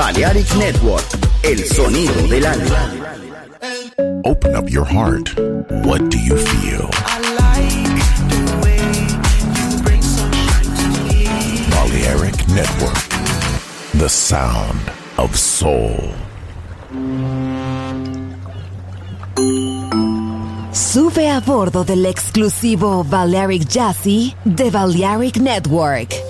Balearic Network, el sonido del alma. Open up your heart. What do you feel? Balearic Network, the sound of soul. Sube a bordo del exclusivo Balearic Jazzy de Balearic Network.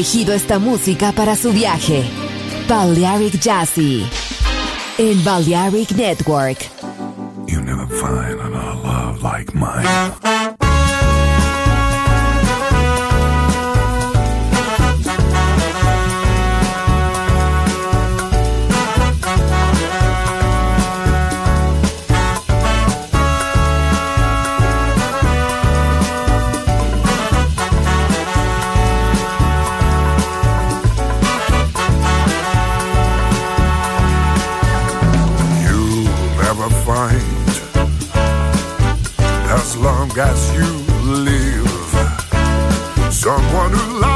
elegido esta música para su viaje. Balearic Jazzy en Balearic Network.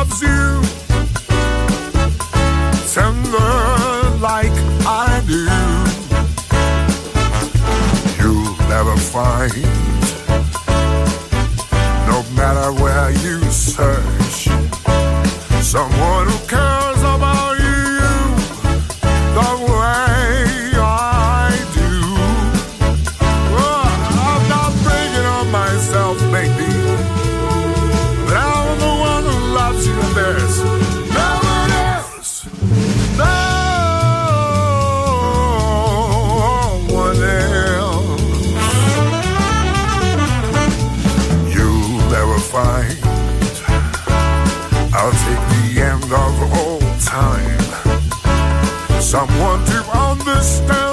loves you. Tender like I do. You'll never find, no matter where you search someone to understand.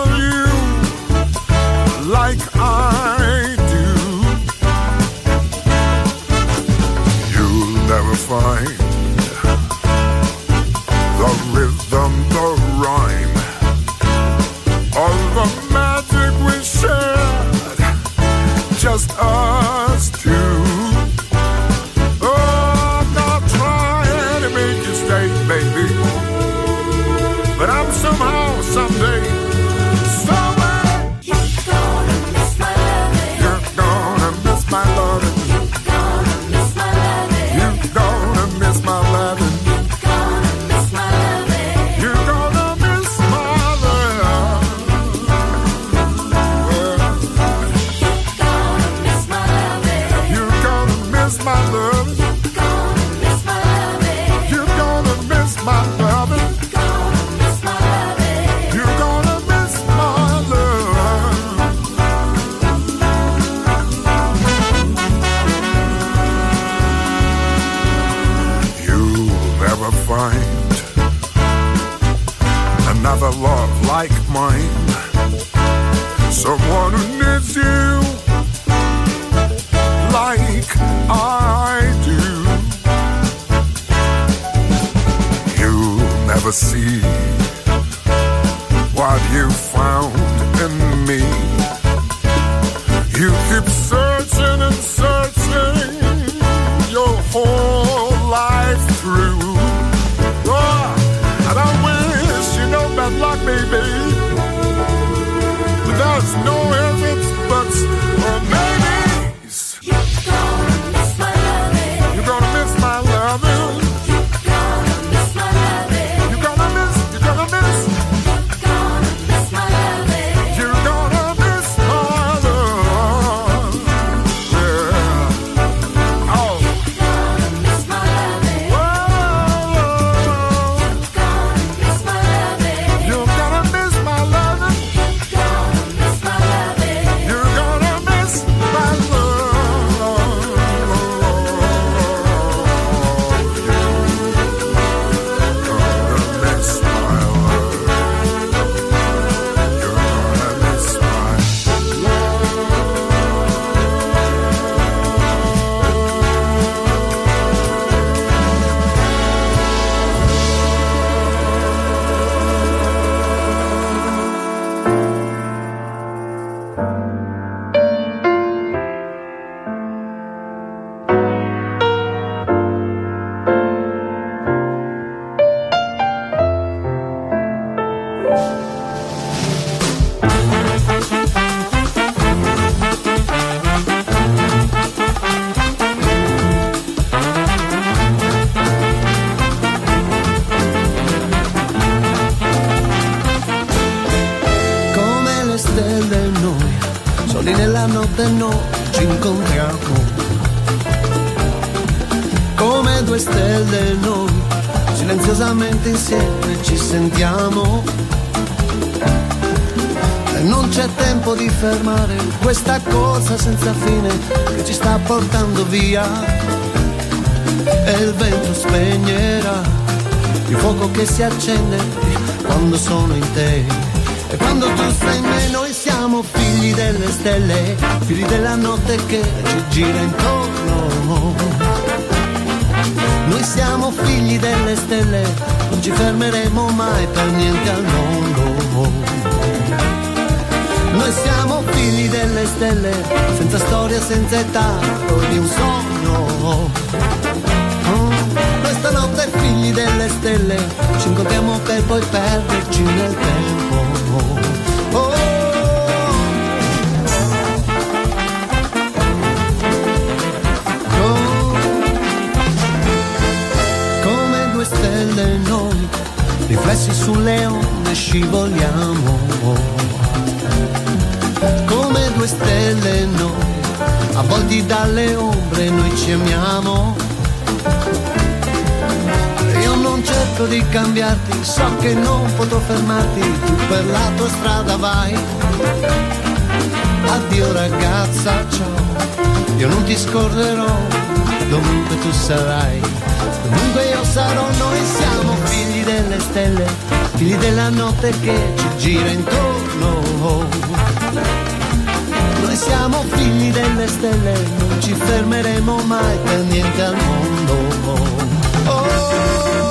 Ci amiamo. Io non cerco di cambiarti, so che non potrò fermarti, tu per la tua strada vai. Addio ragazza, ciao, io non ti scorderò, dovunque tu sarai. Dovunque io sarò, noi siamo figli delle stelle, figli della notte che ci gira intorno. Noi siamo figli delle stelle, non ci fermeremo mai per niente al mondo. Oh,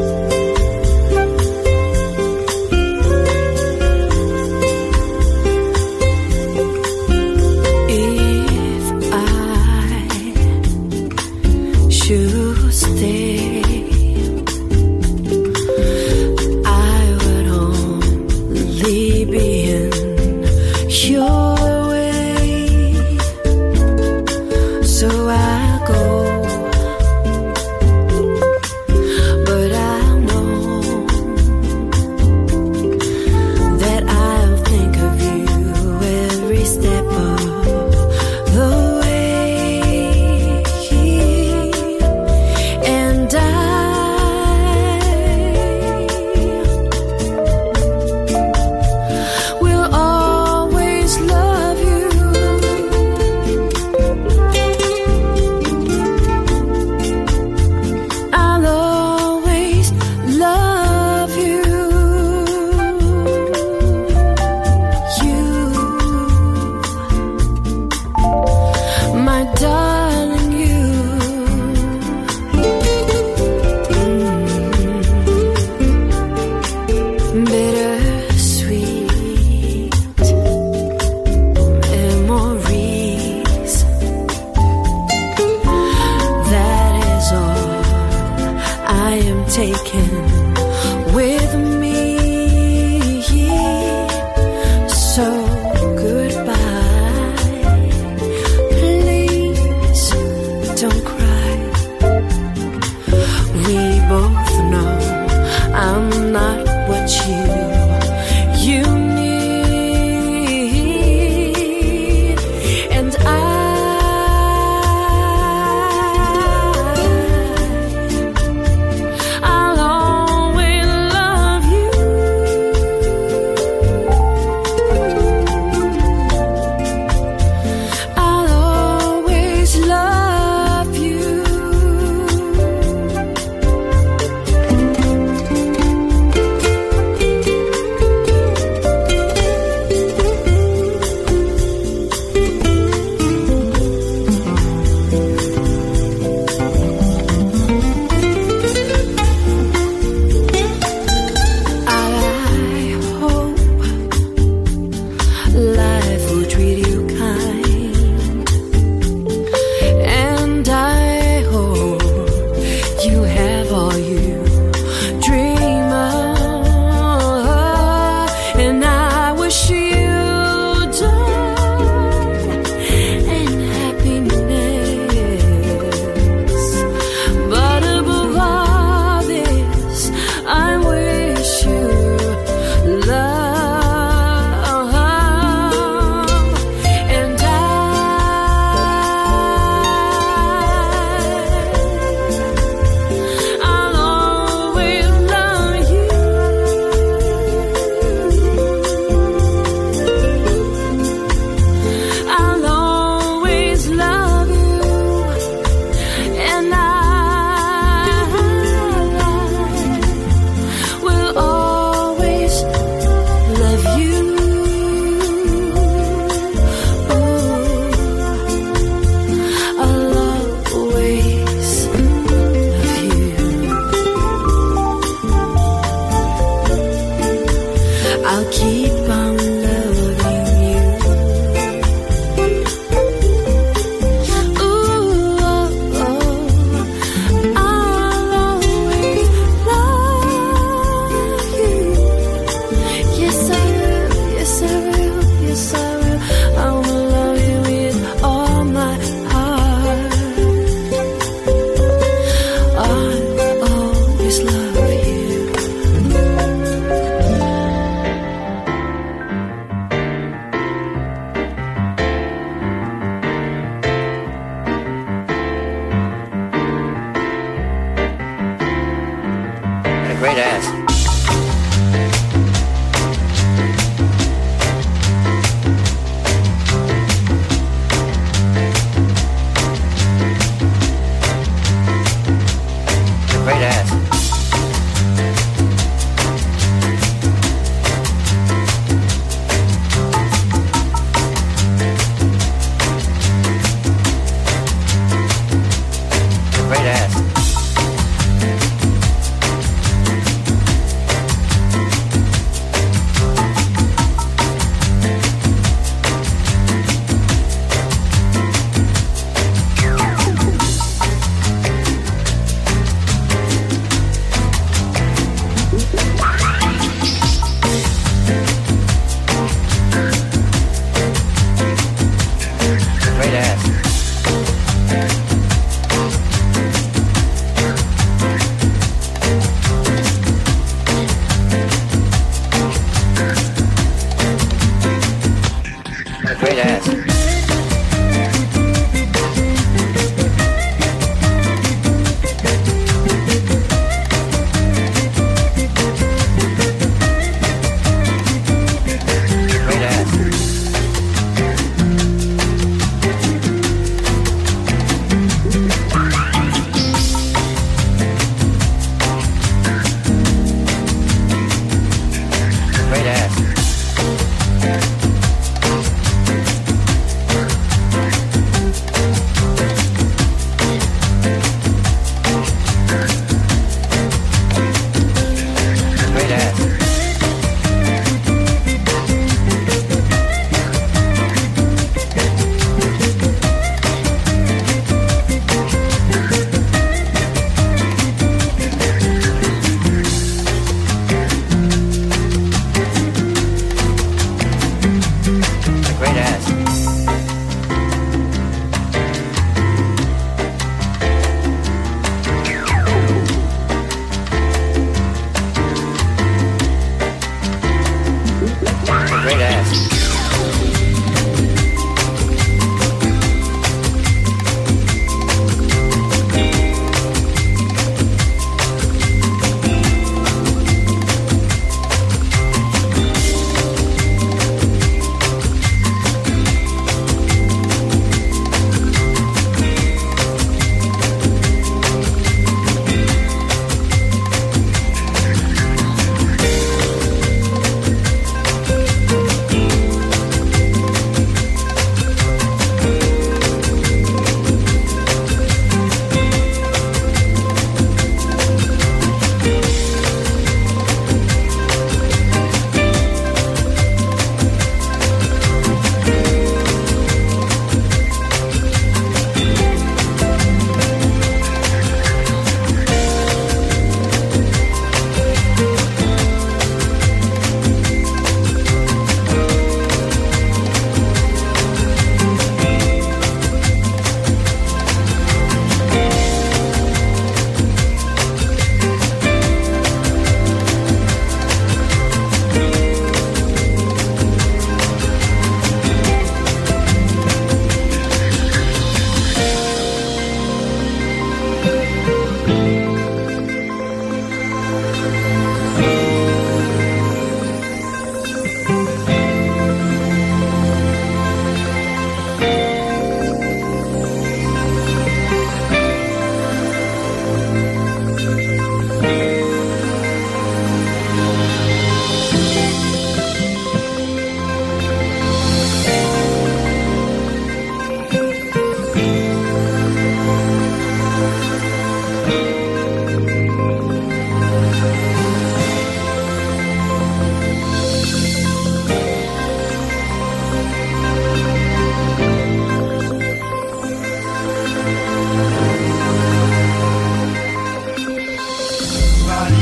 Es.